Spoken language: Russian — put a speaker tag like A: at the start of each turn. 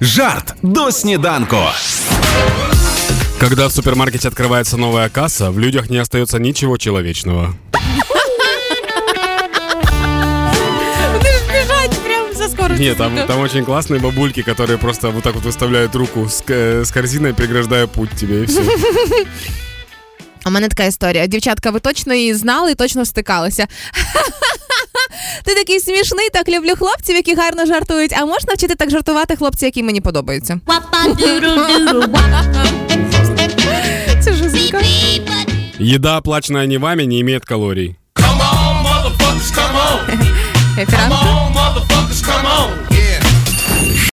A: Жарт до сніданку.
B: Когда в супермаркете открывается новая касса, в людях не остается ничего человечного.
C: Будеш біжать прямо за скоростю.
B: Нет, там, там очень классные бабульки, которые просто вот так вот выставляют руку с, к- с корзиной, преграждая путь тебе, и все.
C: У мене така історія. Дівчатка, ви точно її знали і точно стикалися. Ти такий смішний, так люблю хлопців, які гарно жартують. А можна вчити так жартувати хлопці, які мені подобаються? Це оплачена
B: Еда, оплаченная не вами, не имеет калорий.
C: Ефіранку.